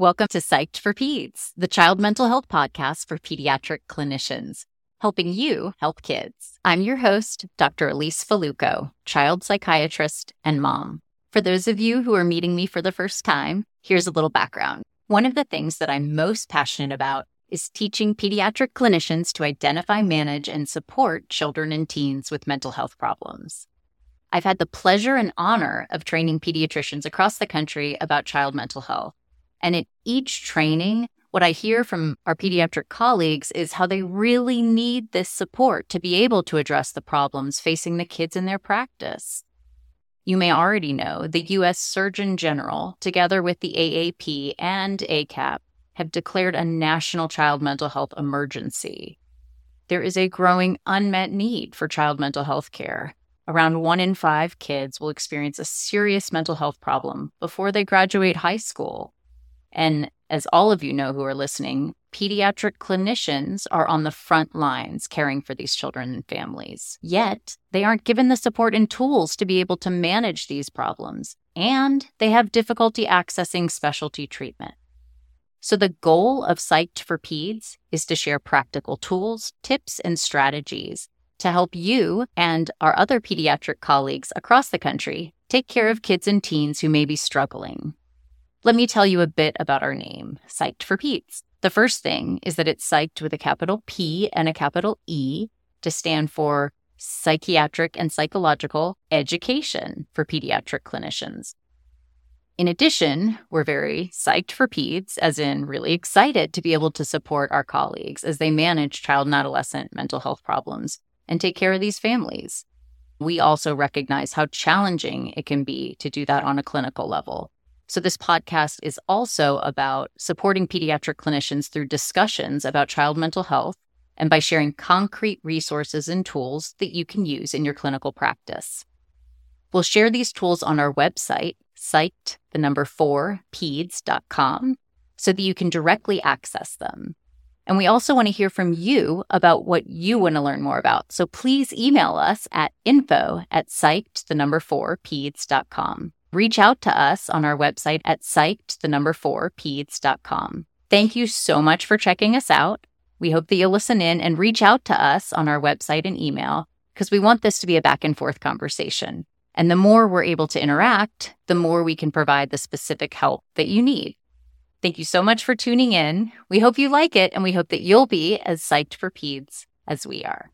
Welcome to Psyched for Peds, the child mental health podcast for pediatric clinicians, helping you help kids. I'm your host, Dr. Elise Fallucco, child psychiatrist and mom. For those of you who are meeting me for the first time, here's a little background. One of the things that I'm most passionate about is teaching pediatric clinicians to identify, manage, and support children and teens with mental health problems. I've had the pleasure and honor of training pediatricians across the country about child mental health. And in each training, what I hear from our pediatric colleagues is how they really need this support to be able to address the problems facing the kids in their practice. You may already know the U.S. Surgeon General, together with the AAP and ACAP, have declared a national child mental health emergency. There is a growing unmet need for child mental health care. Around one in five kids will experience a serious mental health problem before they graduate high school. And as all of you know who are listening, pediatric clinicians are on the front lines caring for these children and families. Yet, they aren't given the support and tools to be able to manage these problems, and they have difficulty accessing specialty treatment. So, the goal of Psyched for Peds is to share practical tools, tips, and strategies to help you and our other pediatric colleagues across the country take care of kids and teens who may be struggling. Let me tell you a bit about our name, Psyched for Peds. The first thing is that it's psyched with a capital P and a capital E to stand for psychiatric and psychological education for pediatric clinicians. In addition, we're very psyched for peds, as in really excited to be able to support our colleagues as they manage child and adolescent mental health problems and take care of these families. We also recognize how challenging it can be to do that on a clinical level. So, this podcast is also about supporting pediatric clinicians through discussions about child mental health and by sharing concrete resources and tools that you can use in your clinical practice. We'll share these tools on our website, psyched, the number four, peds.com, so that you can directly access them. And we also want to hear from you about what you want to learn more about. So please email us at info at psyched, the number four, peds.com reach out to us on our website at psyched, the number four, peds.com. Thank you so much for checking us out. We hope that you'll listen in and reach out to us on our website and email because we want this to be a back and forth conversation. And the more we're able to interact, the more we can provide the specific help that you need. Thank you so much for tuning in. We hope you like it and we hope that you'll be as psyched for peds as we are.